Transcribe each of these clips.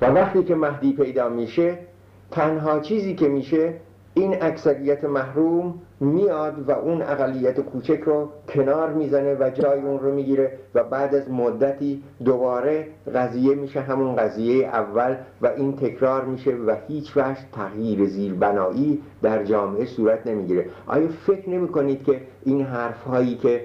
و وقتی که مهدی پیدا میشه تنها چیزی که میشه این اکثریت محروم میاد و اون اقلیت کوچک رو کنار می‌زنه و جای اون رو می‌گیره و بعد از مدتی دوباره قضیه میشه همون قضیه اول و این تکرار میشه و هیچ وقت تغییر زیربنایی در جامعه صورت نمی‌گیره. آیا فکر نمی کنید که این حرف هایی که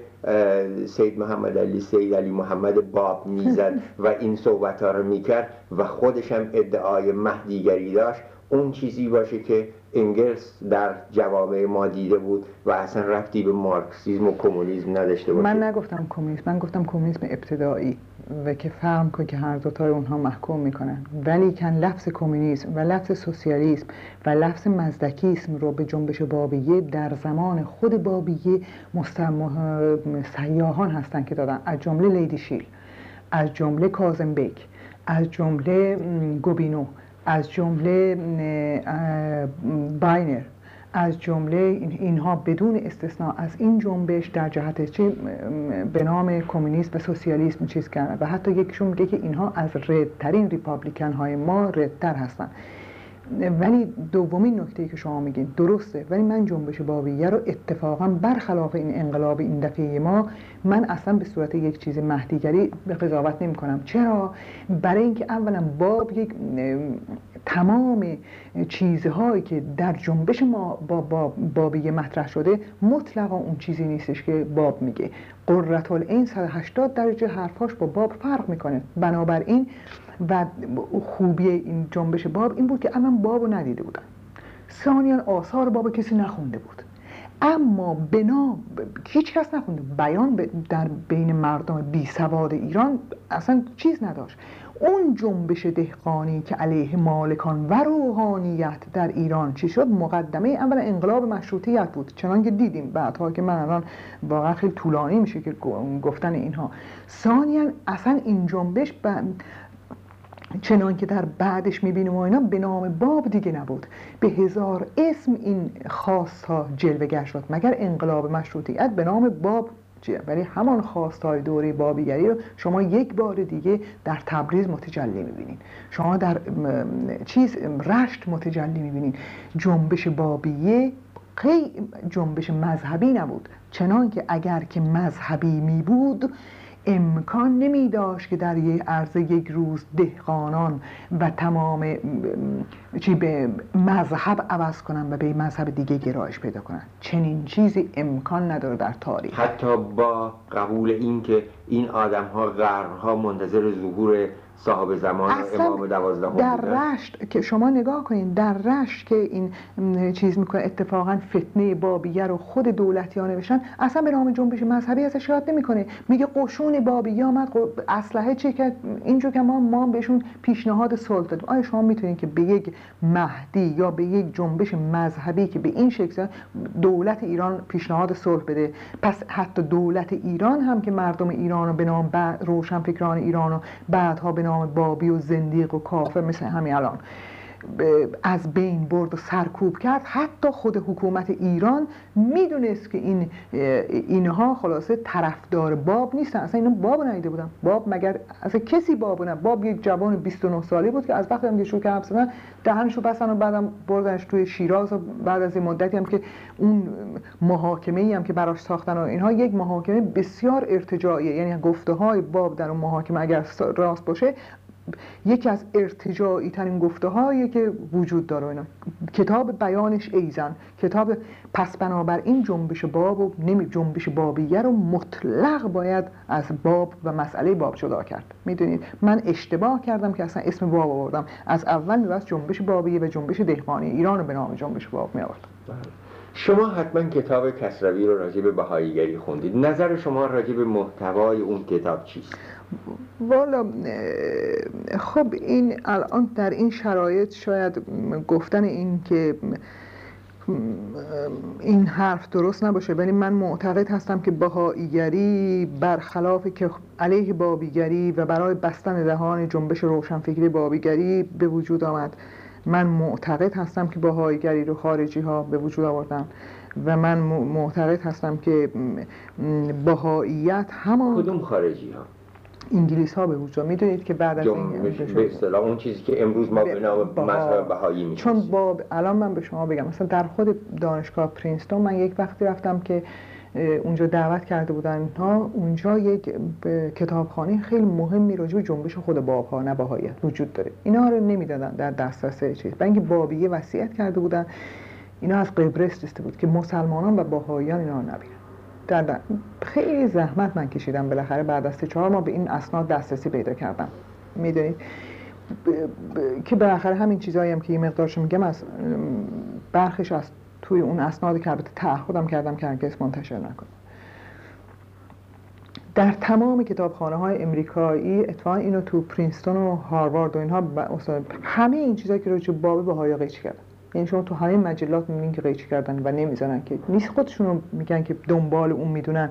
سید محمد علی سید علی محمد باب می‌زد و این صحبت ها رو می‌کرد و خودش هم ادعای مهدیگری داشت اون چیزی باشه که انگلس در جوامع ما دیده بود و اصلا رفتی به مارکسیزم و کمونیسم نداشته باشه. من نگفتم کمونیسم من گفتم کمونیسم ابتدایی و که فهم کن که هر دوتای اونها محکوم می‌کنن. ولی کن لفظ کمونیسم و لفظ سوسیالیسم و لفظ مزدکیسم رو به جنبش بابیه در زمان خود بابیه سیاهان هستن که دادن. از جمله لیدی شیل از جمله کازم بیک از جمله گوبینو. از جمله باینر از جمله اینها بدون استثناء از این جنبش در جهت چه به نام کمونیسم و سوسیالیسم چیز کردن. و حتی یکیشون میگه که اینها از ردترین ریپابلیکن های ما ردتر هستن. ولی دومین نکته که شما میگین درسته ولی من جنبش بابیه رو اتفاقا برخلاف این انقلاب این دفعه ما من اصلا به صورت یک چیز مهدیگری به قضاوت نمی کنم چرا؟ برای اینکه اولا باب یک تمام چیزهایی که در جنبش ما با بابیه مطرح شده مطلقا اون چیزی نیستش که باب میگه. قررت العین 180 درجه حرفاش با باب فرق می‌کنه. بنابراین و خوبی این جنبش باب این بود که اولا باب ندیده بودن. ثانیا آثار باب کسی نخونده بود. اما بنا هیچ کس نخونده. بیان در بین مردم بی سواد ایران اصلا چیز نداشت. اون جنبش دهقانی که علیه مالکان و روحانیت در ایران چی شد؟ مقدمه اولا انقلاب مشروطیت بود. چنان که دیدیم بعدها که من الان واقعا خیلی طولانی میشه که گفتن اینها. ثانیا اصلا این جنبش چنان که در بعدش می‌بینیم و اینا به نام باب دیگه نبود. به هزار اسم این خواست ها جلوه شد مگر انقلاب مشروطیت به نام باب ولی همان خواستهای دوره بابیگری رو شما یک بار دیگه در تبریز متجلی می‌بینید شما در چیز رشت متجلی می‌بینید جنبش بابیه جنبش مذهبی نبود. چنان که اگر که مذهبی می بود امکان نمی داشت که در یک عرض یک روز دهقانان و تمام چی به مذهب عوض کنن و به مذهب دیگه گرایش پیدا کنن چنین چیزی امکان نداره در تاریخ. حتی با قبول این که این آدم ها غرها منتظر ظهور صاحب زمان امام دوازده در رشت که شما نگاه کنید در رشت که این چیز می‌کنه اتفاقا فتنه بابیه رو خود دولتی ها نوشتن اصلا به نام جنبش مذهبی ازش یاد نمی‌کنه. میگه قشون بابیه آمد اسلحه چه کرد؟ اینجور که ما ما بهشون پیشنهاد صلح دادیم. آیا شما می‌تونید که به یک مهدی یا به یک جنبش مذهبی که به این شکل دولت ایران پیشنهاد صلح بده؟ پس حتی دولت ایران هم که مردم ایران رو به نام روشنفکران ایران رو بعدها به نام بابی و زندیق و کافر مثل همین الان. از بین برد و سرکوب کرد. حتی خود حکومت ایران می‌دونست که این اینها خلاصه طرفدار باب نیستن. اصلا اینا باب ندیده بودن. باب مگر اصلا کسی باب نه باب یک جوان 29 ساله بود که از وقتی هم که شروع کرد زدن دهنشو بستن و بعدم بردنش توی شیراز و بعد از این مدتی هم که اون محاکمه ای هم که براش ساختن و اینها یک محاکمه بسیار ارتجاعیه. یعنی گفته های باب در اون محاکمه اگر راست باشه یکی از ارتجاعی ترین گفته هایی که وجود داره اینا. کتاب بیانش ایزن کتاب پس بنابراین جنبش باب و نمی جنبش بابیه رو مطلق باید از باب و مسئله باب جدا کرد. می‌دونید؟ من اشتباه کردم که اصلا اسم باب آوردم. از اول میبست جنبش بابیه و جنبش دهقانی. ایران رو به نام جنبش باب می آوردم بله. شما حتما کتاب کسروی رو راجع به بهاییگری خوندید. نظر شما راجع به محتوای اون کتاب چیست؟ والا خب این الان در این شرایط شاید گفتن این که این حرف درست نباشه ولی من معتقد هستم که بهاییگری برخلاف که علیه بابیگری و برای بستن دهان جنبش روشنفکری بابیگری به وجود آمد. من معتقد هستم که بهاییگری رو خارجی ها به وجود آوردن و من معتقد هستم که بهاییت همان کدوم خارجی ها انگلیس ها به وجود می‌دونید که بعد از این به اصطلاح اون چیزی که امروز ما به نام مذهب بهایی چون با الان من به شما بگم مثلا در خود دانشگاه پرینستون من یک وقتی رفتم که اونجا دعوت کرده بودن. ها اونجا یک کتابخانه خیلی مهمی راجع به جنبش خود باب ها نه وجود داره. اینا رو نمی‌دادن در دسترس چیز. اینکه بابیه وصیت کرده بودن اینا از قبرس رسیده بود که مسلمانان و باهاییان اینا رو نبینن. در, خیلی زحمت من کشیدم بالاخره بعد از چهار ماه به این اسناد دسترسی پیدا کردم. می‌دونید؟ که بالاخره همین چیزهایی هم که یه مقدارشو میگم از برخش از توی اون اسنادی که البته تعهدم کردم که هرگز منتشر نکنم. در تمام کتابخانه های امریکایی اتفاقا اینو تو پرینستون و هاروارد و اینها همه این چیزایی که رو بابه های قیچی کردن. یعنی شما تو همه مجلات می‌بینین که قیچی کردن و نمی‌زنن که نیست خودشون رو میگن که دنبال اون می‌دونن.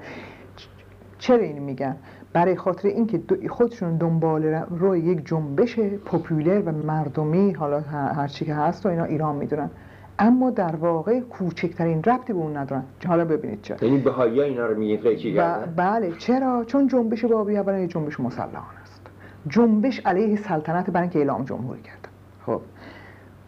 چرا این میگن؟ برای خاطر اینکه خودشون دنبال روی یک جنبش پوپولر و مردمی حالا هر چی که هست و اینا ایران می‌دونن. اما در واقع کوچکترین ربطی به اون ندارن. حالا ببینید چرا. یعنی بهایی اینا رو میگید قیچی بله چرا؟ چون جنبش بابی اولا جنبش مسلحانه است. جنبش علیه سلطنت برای اینکه اعلام جمهوری کردن خب.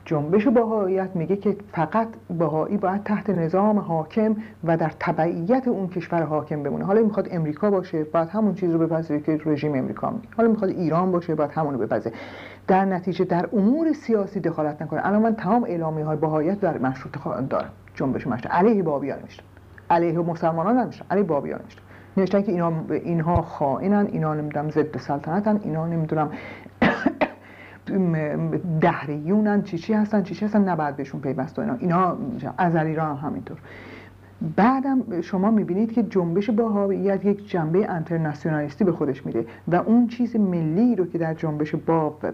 جنبش بهاییت میگه که فقط بهایی باید تحت نظام حاکم و در تبعیت اون کشور حاکم بمونه. حالا می‌خواد امریکا باشه باید همون چیز رو بپذیره که رژیم امریکا میگه. حالا می‌خواد ایران باشه باید همون رو بپذیره. در نتیجه در امور سیاسی دخالت نکنه. الان من تمام اعلامی های بهاییت در مشروط دارم. جنبش مشروط. علیه بابیان میشه علیه مسلمانان نمیشه علیه بابیان میشه نوشتن که اینا اینها خائنن اینا نمی‌دونم ضد سلطنتن اینا نمی‌دونم دهریونن چی چی هستن چی چی هستن نباید بهشون پیوست اینا. اینا از ایران هم همینطور. بعدم شما می‌بینید که جنبش باهاییت یک جنبه انترناسیونالیستی به خودش میده و اون چیز ملی رو که در جنبش باب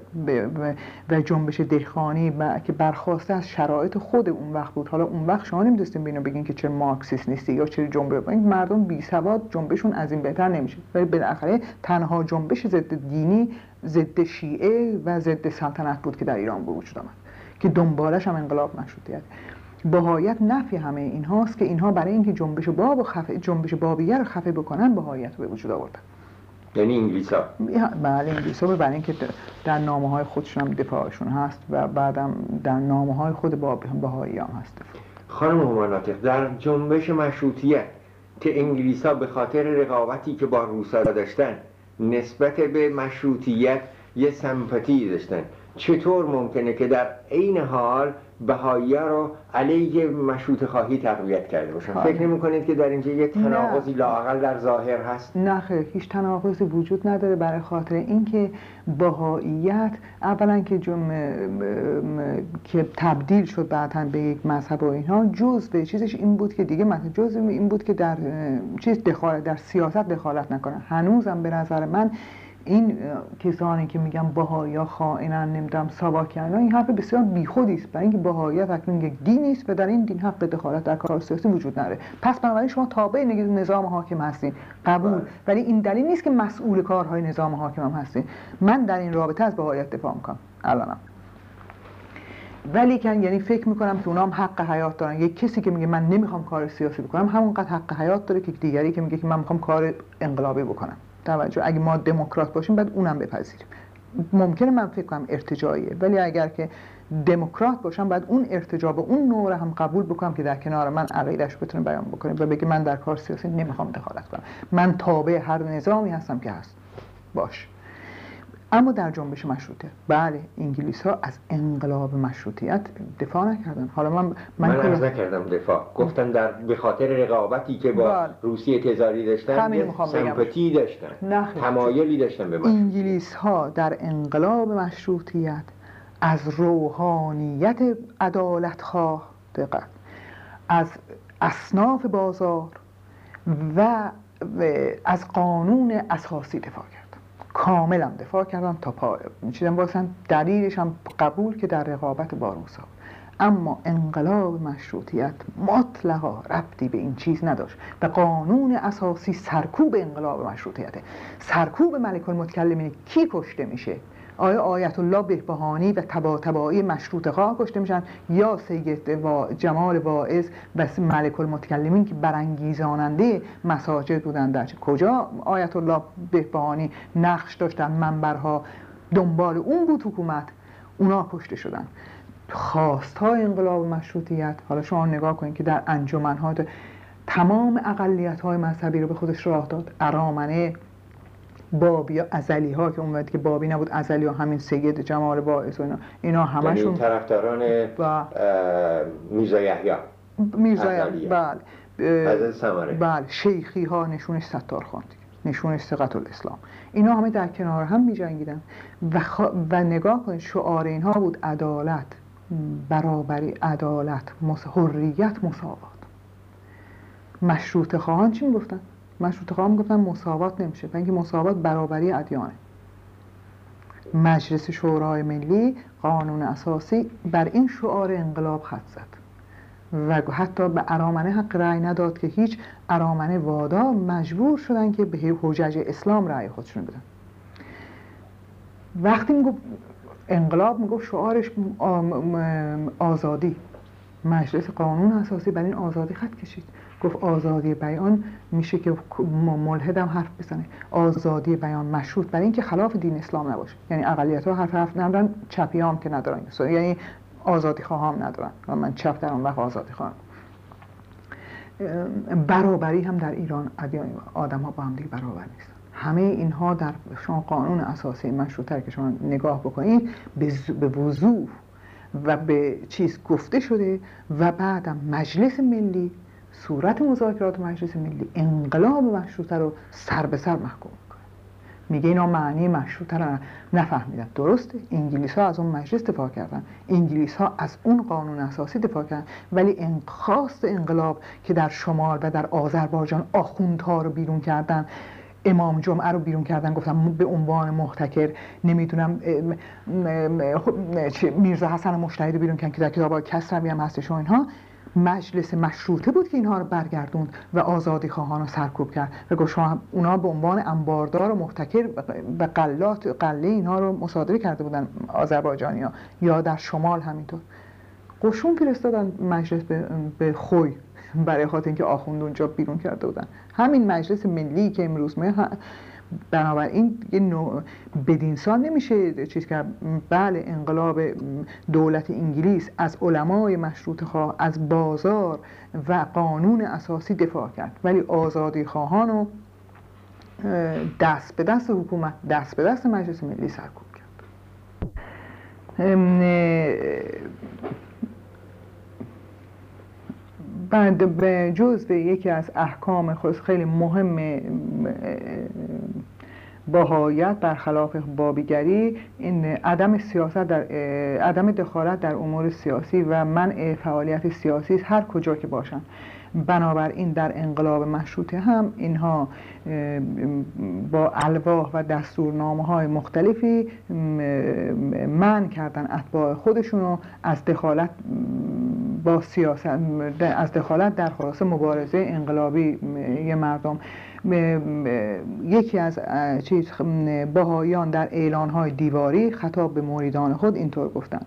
و جنبش دهخانی و که برخواسته از شرایط خود اون وقت بود. حالا اون وقت شما نمی‌دونستیم بینو بگین که چه مارکسیست نیستی یا چه جنبه این مردم بی سواد جنبشون از این بهتر نمیشه. ولی بالاخره تنها جنبش ضد دینی ضد شیعه و ضد سلطنت بود که در ایران به آمد که دنبالش هم انقلاب مشروطیت. بهایت نفی همه این هاست که اینها برای اینکه جنبش باب و خفه جنبش بابیه رو خفه بکنن بهایت به وجود آوردن. یعنی انگلیس ها بله انگلیس ها برای اینکه در نامه های خودشون هم دفاعشون هست و بعدم در نامه های خود باب بهایی هم هست. خانم هماناتق در جنبش مشروطیت که انگلیس ها به خاطر رقابتی که با روسا داشتن نسبت به مشروطیت یه سمپاتی داشتن. چطور ممکنه که در عین حال بهایی رو علیه مشروط خواهی تقویت کرده باشن؟ فکر نمی کنید که در اینجا یک تناقضی لاقل در ظاهر هست؟ نه خیر هیچ تناقضی وجود نداره برای خاطر اینکه بهاییت اولا که جم... که تبدیل شد بعدا به یک مذهب و اینها جز به چیزش این بود که دیگه مثلا جز این بود که در چیز دخالت در سیاست دخالت نکنه. هنوزم به نظر من این کسانی که میگن بهایا خائنن نمی‌دونم ساواکیان این حرف بسیار بیخودی است. برای اینکه بهاییت اکنون یک دین است و در این دین حق دخالت در کار سیاسی وجود نداره. پس بنابراین شما تابع نظام حاکم هستین. قبول. بله. ولی این دلیل نیست که مسئول کارهای نظام حاکم هم هستین. من در این رابطه از بهاییت دفاع می‌کنم. الانم ولی که یعنی فکر می‌کنم که اونام حق حیات دارن. یک کسی که میگه من نمی‌خوام کار سیاسی بکنم همونقدر حق حیات داره که دیگری که میگه که من می‌خوام کار انقلابی بکنم. توجه. اگه ما دموکرات باشیم بعد اونم بپذیریم. ممکنه من فکر کنم ارتجاعیه. ولی اگر که دموکرات باشم بعد اون ارتجاع به اون نوع هم قبول بکنم که در کنار من عقیدش بتونه بیان بکنه و بگه من در کار سیاسی نمی‌خوام دخالت کنم. من تابع هر نظامی هستم که هست. باش. اما در جنبش مشروطه. بله انگلیس ها از انقلاب مشروطیت دفاع نکردن. حالا من من, من نکردم دفاع. گفتن در به خاطر رقابتی که با بله. روسیه تزاری داشتن سمپاتی داشتن. تمایلی داشتن به انگلیس ها در انقلاب مشروطیت از روحانیت عدالت خواه دقت. از اصناف بازار و از قانون اساسی دفاع کرد. کاملا دفاع کردم تا پای چیزم واسه دلیلش هم قبول که در رقابت با روسا اما انقلاب مشروطیت مطلقا ربطی به این چیز نداشت. و قانون اساسی سرکوب انقلاب مشروطیته. سرکوب ملک المتکلمین کی کشته میشه؟ آیا آیت الله بهبهانی و تبا تبایی مشروط خواه کشته میشن یا سید و جمال واعظ و ملک المتکلمین که برانگیزاننده مساجد بودن در کجا آیت الله بهبهانی نقش داشتن منبرها دنبال اون بود حکومت؟ اونا کشته شدن های انقلاب مشروطیت حالا شما نگاه کنید که در انجمنها تمام اقلیت های مذهبی رو به خودش راه داد. ارامنه بابی ازلی ها که اون که بابی نبود ازلی ها همین سید جمال باعث و اینا. اینا همشون یعنی طرفداران میرزا یحیی. میرزا بله. بله. شیخی ها نشونش ستار خان نشونش ثقت الاسلام اینا همه در کنار هم می جنگیدن و, و نگاه کنید شعار اینها بود عدالت برابری عدالت حریت مساوات. مشروط خواهان چی می‌گفتن؟ مشروط خواهان می‌گفتن مساوات نمیشه و اینکه مساوات برابری ادیانه. مجلس شورای ملی قانون اساسی بر این شعار انقلاب خط زد و حتی به ارامنه حق رأی نداد که هیچ ارامنه وادا مجبور شدن که به حجج اسلام رأی خودشون بدن. وقتی می‌گفت انقلاب می‌گفت شعارش آزادی. مجلس قانون اساسی بر این آزادی خط کشید. گفت آزادی بیان میشه که ملحدم حرف بزنه. آزادی بیان مشروط برای اینکه خلاف دین اسلام نباشه. یعنی اقلیت ها حرف حرف ندارن چپی که ندارن. یعنی آزادی خواهم ندارن. من چپ در اون وقت آزادی خواهم. برابری هم در ایران آدم ها با هم دیگه برابر نیست همه اینها در شما قانون اساسی مشروطه که شما نگاه بکنید به وضوح و به چیز گفته شده و بعدم مجلس ملی صورت مذاکرات مجلس ملی انقلاب مشروطه رو سر به سر محکوم میگه اینا معنی مشروطه رو نفهمیدن. درسته انگلیس ها از اون مجلس دفاع کردن. انگلیس ها از اون قانون اساسی دفاع کردن. ولی خواست انقلاب که در شمال و در آذربایجان آخوندها رو بیرون کردن امام جمعه رو بیرون کردن گفتم به عنوان محتکر نمی‌دونم میرزا حسن مشتهی رو بیرون کردن که در کتاب کسروی هم هستش و اینها. مجلس مشروطه بود که اینها رو برگردوند و آزادی خواهان رو سرکوب کرد. و گفت شما اونا به عنوان انباردار و محتکر و قلات قله اینها رو مصادره کرده بودن آذربایجانی ها یا در شمال همینطور. قشون فرستادن مجلس به خوی برای خاطر اینکه آخوند اونجا بیرون کرده بودن. همین مجلس ملی که امروز ما بنابراین یه نوع بدینسان نمیشه چیز که بله انقلاب دولت انگلیس از علمای مشروط خواه از بازار و قانون اساسی دفاع کرد. ولی آزادی خواهان و دست به دست حکومت دست به دست مجلس ملی سرکوب کرد. بعد به جزء یکی از احکام خود خیلی مهم باهایت برخلاف بابیگری این عدم سیاست در عدم دخالت در امور سیاسی و منع فعالیت سیاسی هر کجا که باشن. بنابراین در انقلاب مشروطه هم اینها با الواح و دستورنامه های مختلفی من کردن اتباع خودشونو از دخالت با سیاست از دخالت در خلاص مبارزه انقلابی مردم. یکی از چیز باهایان در اعلانهای دیواری خطاب به مریدان خود اینطور گفتند.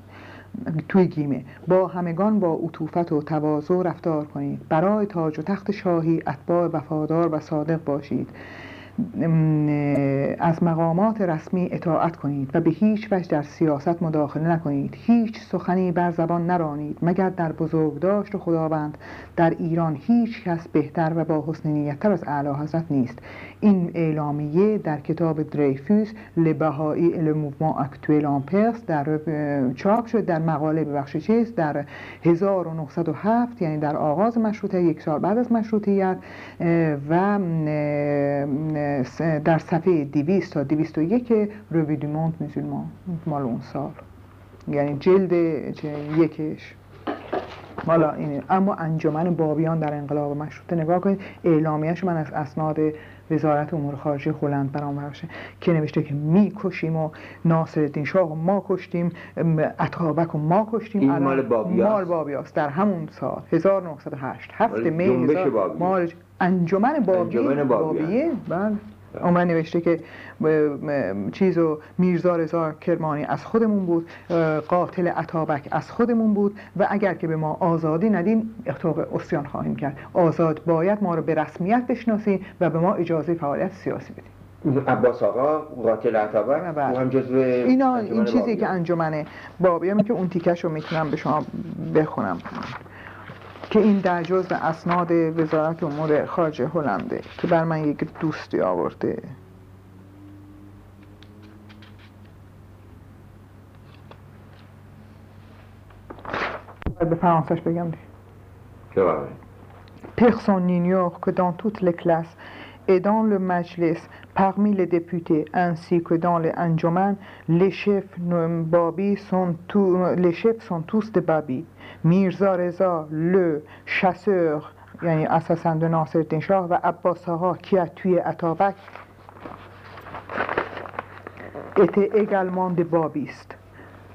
توی گیمه. با همگان با عطوفت و تواضع رفتار کنید. برای تاج و تخت شاهی اتباع وفادار و صادق باشید. از مقامات رسمی اطاعت کنید و به هیچ وجه در سیاست مداخله نکنید. هیچ سخنی بر زبان نرانید مگر در بزرگداشت و خداوند در ایران هیچ کس بهتر و با حسن نیتتر از اعلی حضرت نیست. این اعلامیه در کتاب دریفوس لبهایی الموومان اکتویل آمپرس در چاپ شد در مقاله ببخش چیز در 1907 یعنی در آغاز مشروطه یک سال بعد از مشروطیت و در صفحه 200 تا 201 روی دی مونت میزولمان مال اون سال. یعنی جلد یکش. مالا اینه اما انجمن بابیان در انقلاب مشروطه نگاه کنید اعلامیهش من از اسناد وزارت امور خارجه هلند برام برشه که نوشته که می‌کشیم و ناصر الدین شاه ما کشتیم اتابک و ما کشتیم. این مال بابیاست. مال بابیاست. در همون سال 1908 هفت می مال انجمن بابی. انجمن بابیه؟ بله. اومد نوشته که چیزو میرزا رضا کرمانی از خودمون بود قاتل عطابک از خودمون بود و اگر که به ما آزادی ندین اختاق اسیان خواهیم کرد. آزاد باید ما رو به رسمیت بشناسین و به ما اجازه فعالیت سیاسی بدین. عباس آقا قاتل عطابک؟ بله. او هم جزو اینا این چیزی بابی که انجمن بابی هم که اون تیکش رو می‌تونم به شما بخونم. که این در جزء اسناد وزارت امور خارجه هلنده که بر من یک دوستی آورده به فرانسش بگم دیگه بفرمایید. Personne n'ignore que dans toutes les classes et dans le majlis, parmi les députés ainsi que dans les anjuman, les chefs babis sont tous, les chefs sont tous des babis. Mirza Reza, le chasseur, assassin de Nasser Shah, Agha, qui a tué Atabak, étaient également des babistes.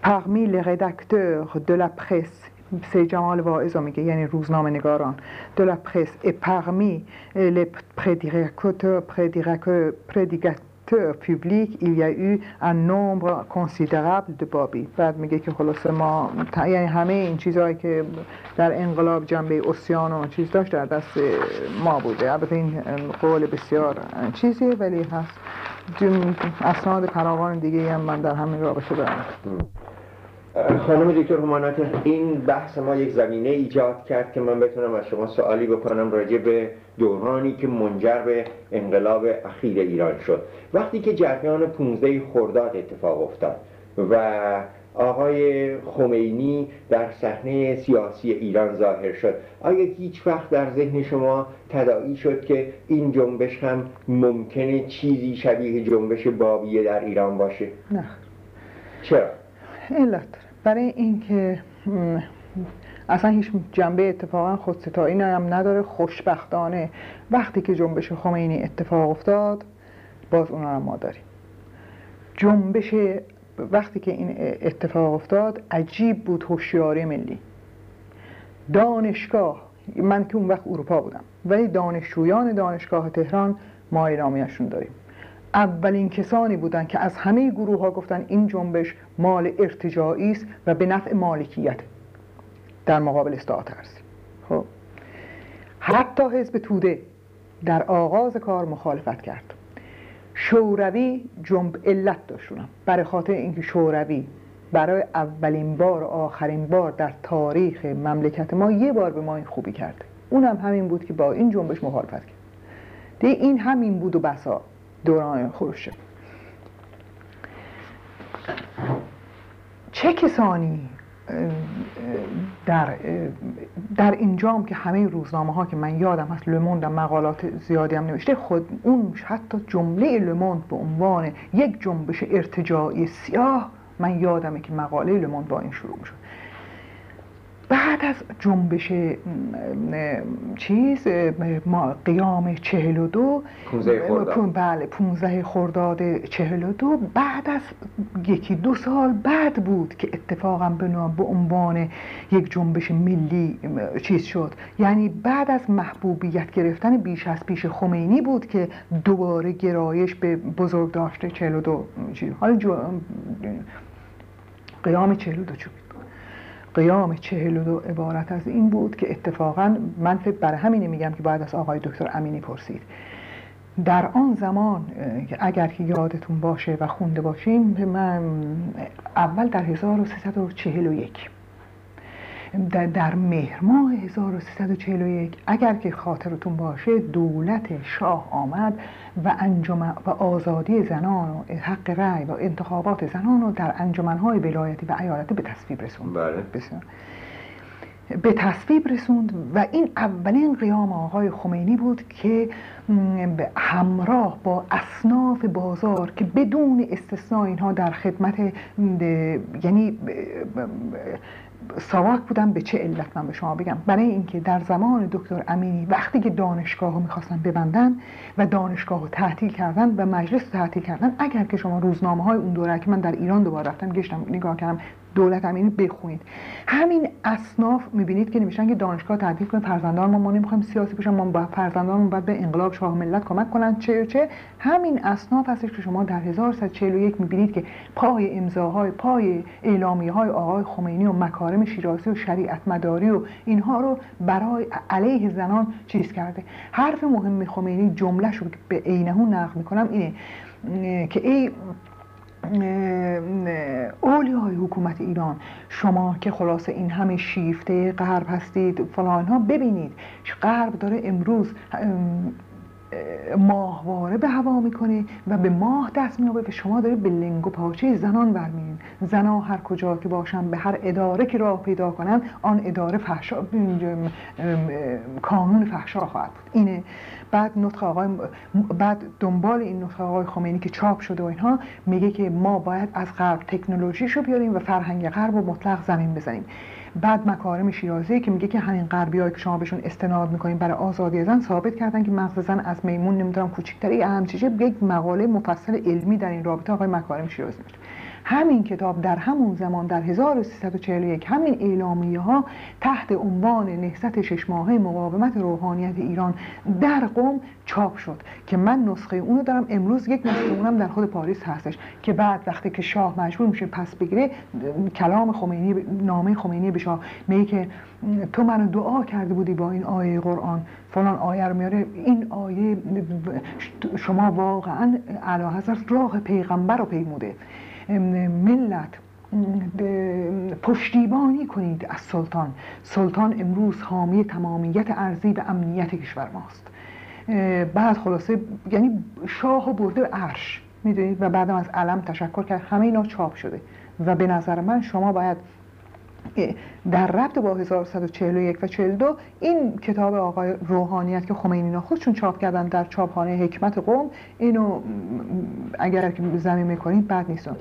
Parmi les rédacteurs de la presse سید جمال واعظ میگه یعنی روزنامه نگاران de la presse et parmi les prédicateurs, prédicateurs, prédicateurs publics il y a بابی بعد میگه که خلاصه ما یعنی همه این چیزهایی که در انقلاب جنبه اسیان و چیز داشت در دست ما بوده البته این قول بسیار چیزیه ولی هست اسناد فراوان دیگه هم من در همین رابطه دارم خانم دکتر همانات این بحث ما یک زمینه ایجاد کرد که من بتونم از شما سوالی بکنم راجع به دورانی که منجر به انقلاب اخیر ایران شد وقتی که جریان 15 خرداد اتفاق افتاد و آقای خمینی در صحنه سیاسی ایران ظاهر شد آیا هیچ وقت در ذهن شما تداعی شد که این جنبش هم ممکنه چیزی شبیه جنبش بابیه در ایران باشه؟ نه چرا؟ علت برای اینکه اصلا هیچ جنبه اتفاقا خودستایی هم نداره خوشبختانه. وقتی که جنبش خمینی اتفاق افتاد باز اونا رو ما داریم. جنبش وقتی که این اتفاق افتاد عجیب بود هوشیاری ملی. دانشگاه من که اون وقت اروپا بودم ولی دانشجویان دانشگاه تهران ما اعلامیه‌شون داریم. اولین کسانی بودند که از همه گروه ها گفتن این جنبش مال ارتجاعی است و به نفع مالکیت در مقابل اصلاحات ارضی خب. حتی حزب توده در آغاز کار مخالفت کرد. شوروی جنب علت داشتونم برای خاطر اینکه شوروی برای اولین بار و آخرین بار در تاریخ مملکت ما یه بار به ما این خوبی کرده اونم همین بود که با این جنبش مخالفت کرد. دیگه این همین بود و بسا. دوران خروشچف چه کسانی در در اینجام که همه روزنامه ها که من یادم هست لموند مقالات زیادی هم نوشته خود اون حتی جمله لموند به عنوان یک جنبش ارتجاعی سیاه من یادمه که مقاله لموند با این شروع شد بعد از جنبش چیز ما قیام 42 15 خرداد. بله 15 خرداد 42 بعد از یکی دو سال بعد بود که اتفاقا به نام- به عنوان یک جنبش ملی چیز شد. یعنی بعد از محبوبیت گرفتن بیش از پیش خمینی بود که دوباره گرایش به بزرگ داشته 42 چیز حالا جو- قیام 42 چی بود؟ قیام 42 عبارت از این بود که اتفاقا من فکر برای همینه میگم که بعد از آقای دکتر امینی پرسید. در آن زمان اگر که یادتون باشه و خونده باشیم من اول در 1341 در, در مهر ماه 1341 اگر که خاطرتون باشه دولت شاه آمد و انجمن و آزادی زنان و حق رأی و انتخابات زنان رو در انجمنهای ولایتی و ایالتی به تصویب رسوند بله. بسیار. به تصویب رسوند و این اولین قیام آقای خمینی بود که همراه با اصناف بازار که بدون استثناء اینها در خدمت یعنی ساواک بودن به چه علت من به شما بگم؟ برای اینکه در زمان دکتر امینی وقتی که دانشگاه رو می‌خواستن ببندن و دانشگاه رو تعطیل کردن و مجلس رو تعطیل کردن اگر که شما روزنامه های اون دوره که من در ایران دوباره رفتم گشتم نگاه کردم دولت امینی بخونید. همین اصناف می‌بینید که نمیشن که دانشگاه تعطیل کنید فرزندان ما ما نمی‌خوایم سیاسی بشن ما با فرزندانمون باید به انقلاب شاه ملت کمک کنند چه چه؟ همین اصناف هستش که شما در 1141 می‌بینید که پای امضاهای پای اعلامی های آقای خمینی و مکارم شیرازی و شریعت مداری و اینها رو برای علیه زنان چیز کرده. حرف مهم خمینی جمله رو به عینه نقل می‌کنم اینه که ای های حکومت ایران. شما که خلاصه این همه شیفته غرب هستید فلان ها ببینید غرب داره امروز ماهواره به هوا می‌کنه و به ماه دست میابه و شما دارید به لنگ و پاچه زنان برمین زنها هر کجا که باشن به هر اداره که راه پیدا کنن آن اداره فحشا کانون فحشا خواهد بود. اینه. بعد نطق آقای بعد دنبال این نطق آقای خمینی که چاپ شده و اینها میگه که ما باید از غرب تکنولوژیشو بیاریم و فرهنگ غرب رو مطلق زمین بزنیم. بعد مکارم شیرازی که میگه که همین غربی که شما بهشون استناد می‌کنین برای آزادی زن ثابت کردن که مغز زن از میمون نمی‌دونم کوچکتری اهم چیزی. یک مقاله مفصل علمی در این رابطه آقای مکارم شیرازی میشه همین کتاب در همون زمان در 1341 همین اعلامیه ها تحت عنوان نهضت شش ماهه مقاومت روحانیت ایران در قوم چاپ شد که من نسخه اونو دارم. امروز یک نسخه اونم در خود پاریس هستش که بعد وقتی که شاه مجبور میشه پس بگیره کلام خمینی نامه خمینی به شاه میگه که تو منو دعا کرده بودی با این آیه قرآن. فلان آیه رو میاره. این آیه شما واقعا اعلی حضرت راه پیغمبر رو پیموده. ملت پشتیبانی کنید از سلطان. سلطان امروز حامی تمامیت ارزی و امنیت کشور ماست. بعد خلاصه یعنی شاه و برده عرش می‌دونید؟ و بعدم از علم تشکر کرد. همه اینا چاپ شده. و به نظر من شما باید در ربط با 1141 و 42 این کتاب آقای روحانیت که خمینی خودشون چاپ کردن در چاپخانه حکمت قوم اینو اگر زمین می‌کنید بد نیستون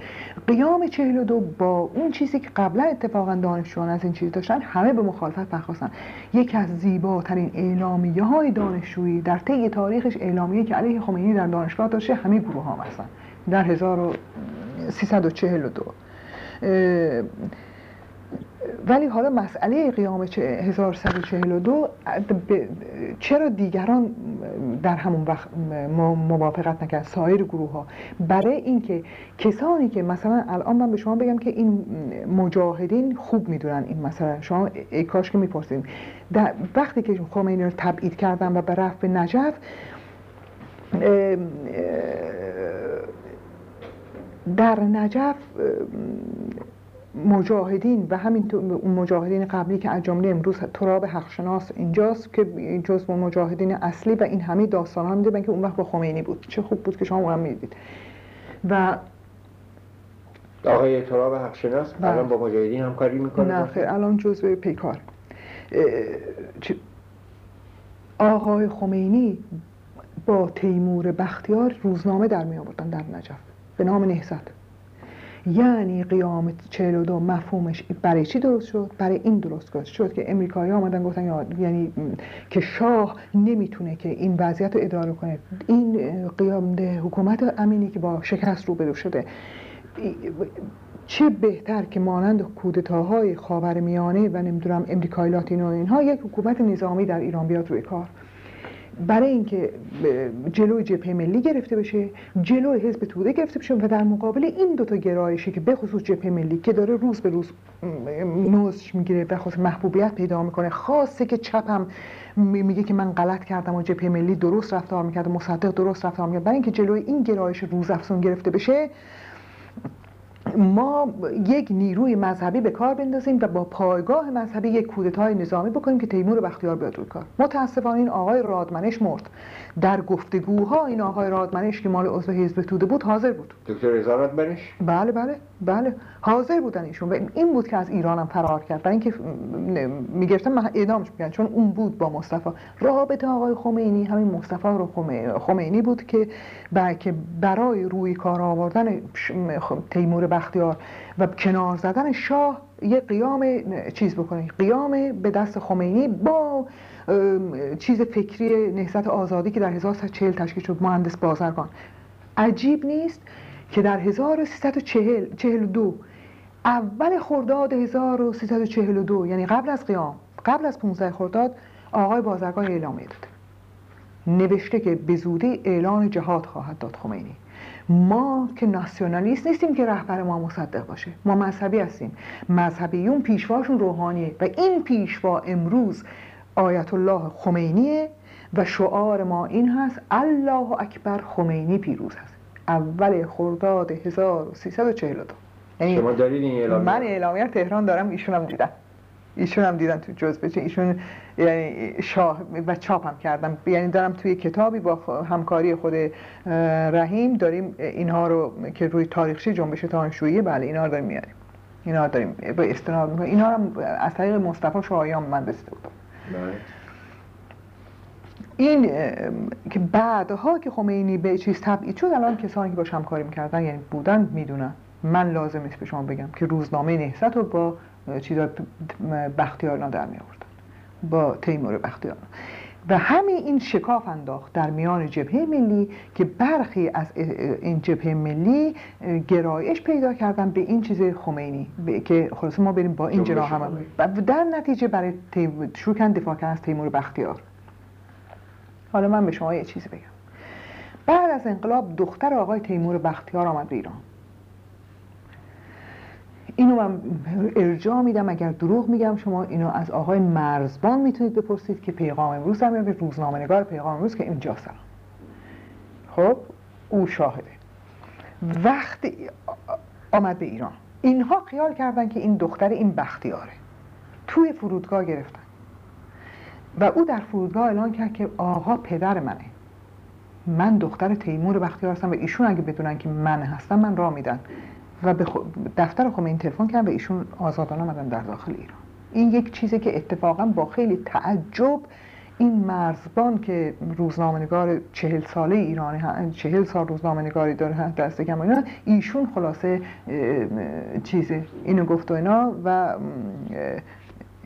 قیام 42 با اون چیزی که قبلا اتفاقا دانشجویان از این چیز داشتن همه به مخالفت برخواستن یکی از زیباترین اعلامیه های دانشجویی در طی تاریخش اعلامیه که علیه خمینی در دانشگاه داشته همه گروه ها هستن. در 1342 ولی حالا مسئله قیام 1142 چرا دیگران در همون وقت موافقت نکرد؟ سایر گروه ها برای اینکه کسانی که مثلا الان من به شما بگم که این مجاهدین خوب می‌دونن این مثلا شما ای کاش که می‌پرسید وقتی که خمینی رو تبعید کردن و به رفت به نجف در نجف مجاهدین و همین مجاهدین قبلی که از جمله امروز تراب حقشناس اینجاست که جزو مجاهدین اصلی و این همه داستان ها میده که اون وقت با خمینی بود. چه خوب بود که شما اونم می‌دید و آقای تراب حقشناس الان با مجاهدین همکاری می‌کنه. نه خیر الان جزو پیکار. آقای خمینی با تیمور بختیار روزنامه در می آوردن در نجف به نام نهزت. یعنی قیام 42 مفهومش برای چی درست شد؟ برای این درست شد که امریکایی آمدن گفتن یعنی که شاه نمی‌تونه که این وضعیت رو اداره کنه. این قیام حکومت امینی که با شکست روبرو شده. چه بهتر که مانند کودتاهای خاورمیانه و نمی‌دونم امریکای لاتینو اینها یک حکومت نظامی در ایران بیاد روی کار. برای اینکه جلوی جبهه ملی گرفته بشه جلوی حزب توده گرفته بشه و در مقابل این دوتا گرایشی که به خصوص جبهه ملی که داره روز به روز نوزش می‌گیره به خصوص محبوبیت پیدا می‌کنه خاصه که چپم میگه که من غلط کردم و جبهه ملی درست رفتار می‌کرد و مصدق درست رفتار می‌کرد برای اینکه جلوی این گرایش روز افزون گرفته بشه ما یک نیروی مذهبی به کار بندازیم و با پایگاه مذهبی یک کودتای نظامی بکنیم که تیمور بختیار بیاد روی کار متاسفانه این آقای رادمنش مرد. در گفتگوها این آقای رادمنش که مال عضو حزب توده بود حاضر بود. دکتر رضا رادمنش بله بله بله. حاضر بودن ایشون. و این بود که از ایرانم فرار کرد. برای اینکه می‌گرفتن اعدامش می‌کردن چون اون بود با مصطفی. رابطه آقای خمینی همین مصطفی رو خمینی بود که برای روی کار آوردن تیمور بختیار و کنار زدن شاه یه قیام چیز بکنه قیام به دست خمینی با چیز فکری نهضت آزادی که در 1340 تشکیل شد. مهندس بازرگان عجیب نیست که در 1342 اول خرداد 1342 یعنی قبل از قیام قبل از 15 خرداد آقای بازرگان اعلامیه داده نوشته که به زودی اعلان جهاد خواهد داد خمینی. ما که ناسیونالیست نیستیم که رهبر ما مصدق باشه. ما مذهبی هستیم. مذهبیون پیشواشون روحانیه و این پیشوا امروز آیت الله خمینیه و شعار ما این هست الله اکبر خمینی پیروز هست. اول خرداد 1342 یعنی شما دارید این اعلامیه؟ من اعلامیه تهران دارم ایشون هم دیدم. ایشون هم دیدن تو جزبه ایشون یعنی شاه و چاپم کردم یعنی دارم توی کتابی با همکاری خود رحیم داریم اینها رو که روی تاریخچه جنبش تانشویی بله اینا رو داریم میاریم. اینا رو داریم به استناد می‌کنیم. اینا هم از طریق مصطفی شایان من رسیده بودم بله. این که بعدها که خمینی به چیز تبعید شد الان کسانی که باش همکاری می‌کردن یعنی بودن می‌دونن. من لازم نیست به شما بگم که روزنامه نهضت رو با چیزا بختیارنا در می آوردن. با تیمور بختیارنا. و همین این شکاف انداخت در میان جبهه ملی که برخی از این جبهه ملی گرایش پیدا کردن به این چیز خمینی. که خلاص ما بریم با این جناح هم و در نتیجه برای شروع کردن دفاع کردن از تیمور بختیار. حالا من به شما یه چیزی بگم. بعد از انقلاب دختر آقای تیمور بختیار آمد به ایران. اینو من ارجاع میدم اگر دروغ میگم شما اینو از آقای مرزبان می‌تونید بپرسید که پیغام امروز هم به روزنامه نگار پیغام امروز که اینجا سلام. خب او شاهده. وقتی آمد به ایران اینها خیال کردن که این دختر این بختیاره. توی فرودگاه گرفتن. و او در فرودگاه اعلان کرد که آقا پدر منه. من دختر تیمور بختیار هستم و ایشون اگه بدونن که من هستم من را میدن. و به دفتر خمینی تلفن کردن و ایشون آزادانه آمدن در داخل ایران. این یک چیزی که اتفاقا با خیلی تعجب این مرزبان که روزنامه نگار چهل ساله ایرانی چهل سال روزنامه نگاری داره دست کم اینا ایشون خلاصه چیزه اینو گفت و اینا و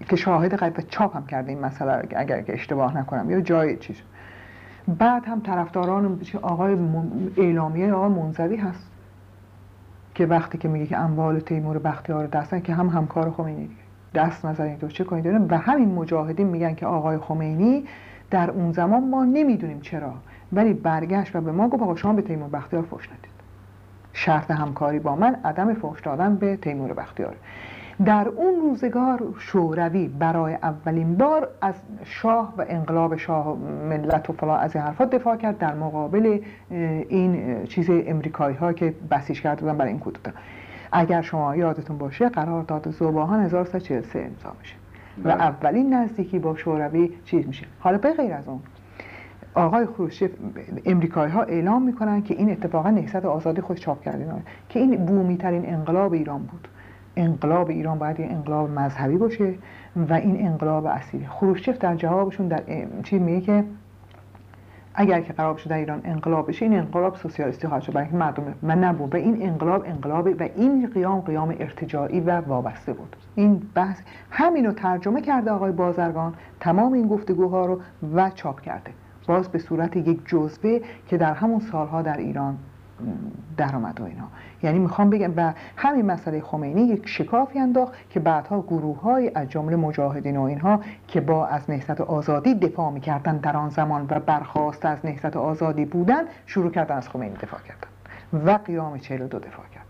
که شاهد قریب چاپ هم کرده این مسئله اگر که اشتباه نکنم یا جای چیز. بعد هم طرفداران آقای اعلامیه آقای منزوی هست. که وقتی که میگه که اموال تیمور بختیار دستن که هم همکار خمینی دیگه دست نزنید و چه کنید؟ و همین مجاهدین میگن که آقای خمینی در اون زمان ما نمی‌دونیم چرا ولی برگشت و به ما گفت آقا شما به تیمور بختیار فوش ندید. شرط همکاری با من عدم فوش دادن به تیمور بختیار. در اون روزگار شوروی برای اولین بار از شاه و انقلاب شاه ملت و فلا از این حرفات دفاع کرد در مقابل این چیز امریکایی ها که بسیج کرده بودن برای این کودتا. اگر شما یادتون باشه قرارداد زوباهان 1343 امضا میشه. و بله. اولین نزدیکی با شوروی چیز میشه. حالا به غیر از اون آقای خروشچف امریکایی ها اعلام می‌کنن که این اتفاقا نهضت آزادی خود چاپ کردین که این بومی ترین انقلاب ایران بود. انقلاب ایران باید یه انقلاب مذهبی باشه و این انقلاب اصیلی خروشچف در جوابشون در چی میگه که اگر که قرار بشه در ایران انقلاب بشه این انقلاب سوسیالیستی خواهد شد برای مردم و نبود و این انقلاب انقلاب و این قیام قیام ارتجاعی و وابسته بود. این بحث همینو ترجمه کرده آقای بازرگان تمام این گفتگوها رو و چاپ کرده. باز به صورت یک جزوه که در همون سالها در ایران درآمد و اینا. یعنی می‌خوام بگم و همین مسئله خمینی یک شکافی انداخت که بعدها گروه های از جمله مجاهدین و اینها که با از نهضت آزادی دفاع می‌کردن در آن زمان و برخواست از نهضت آزادی بودن شروع کردن از خمینی دفاع کردن و قیام 42 دفاع کردن.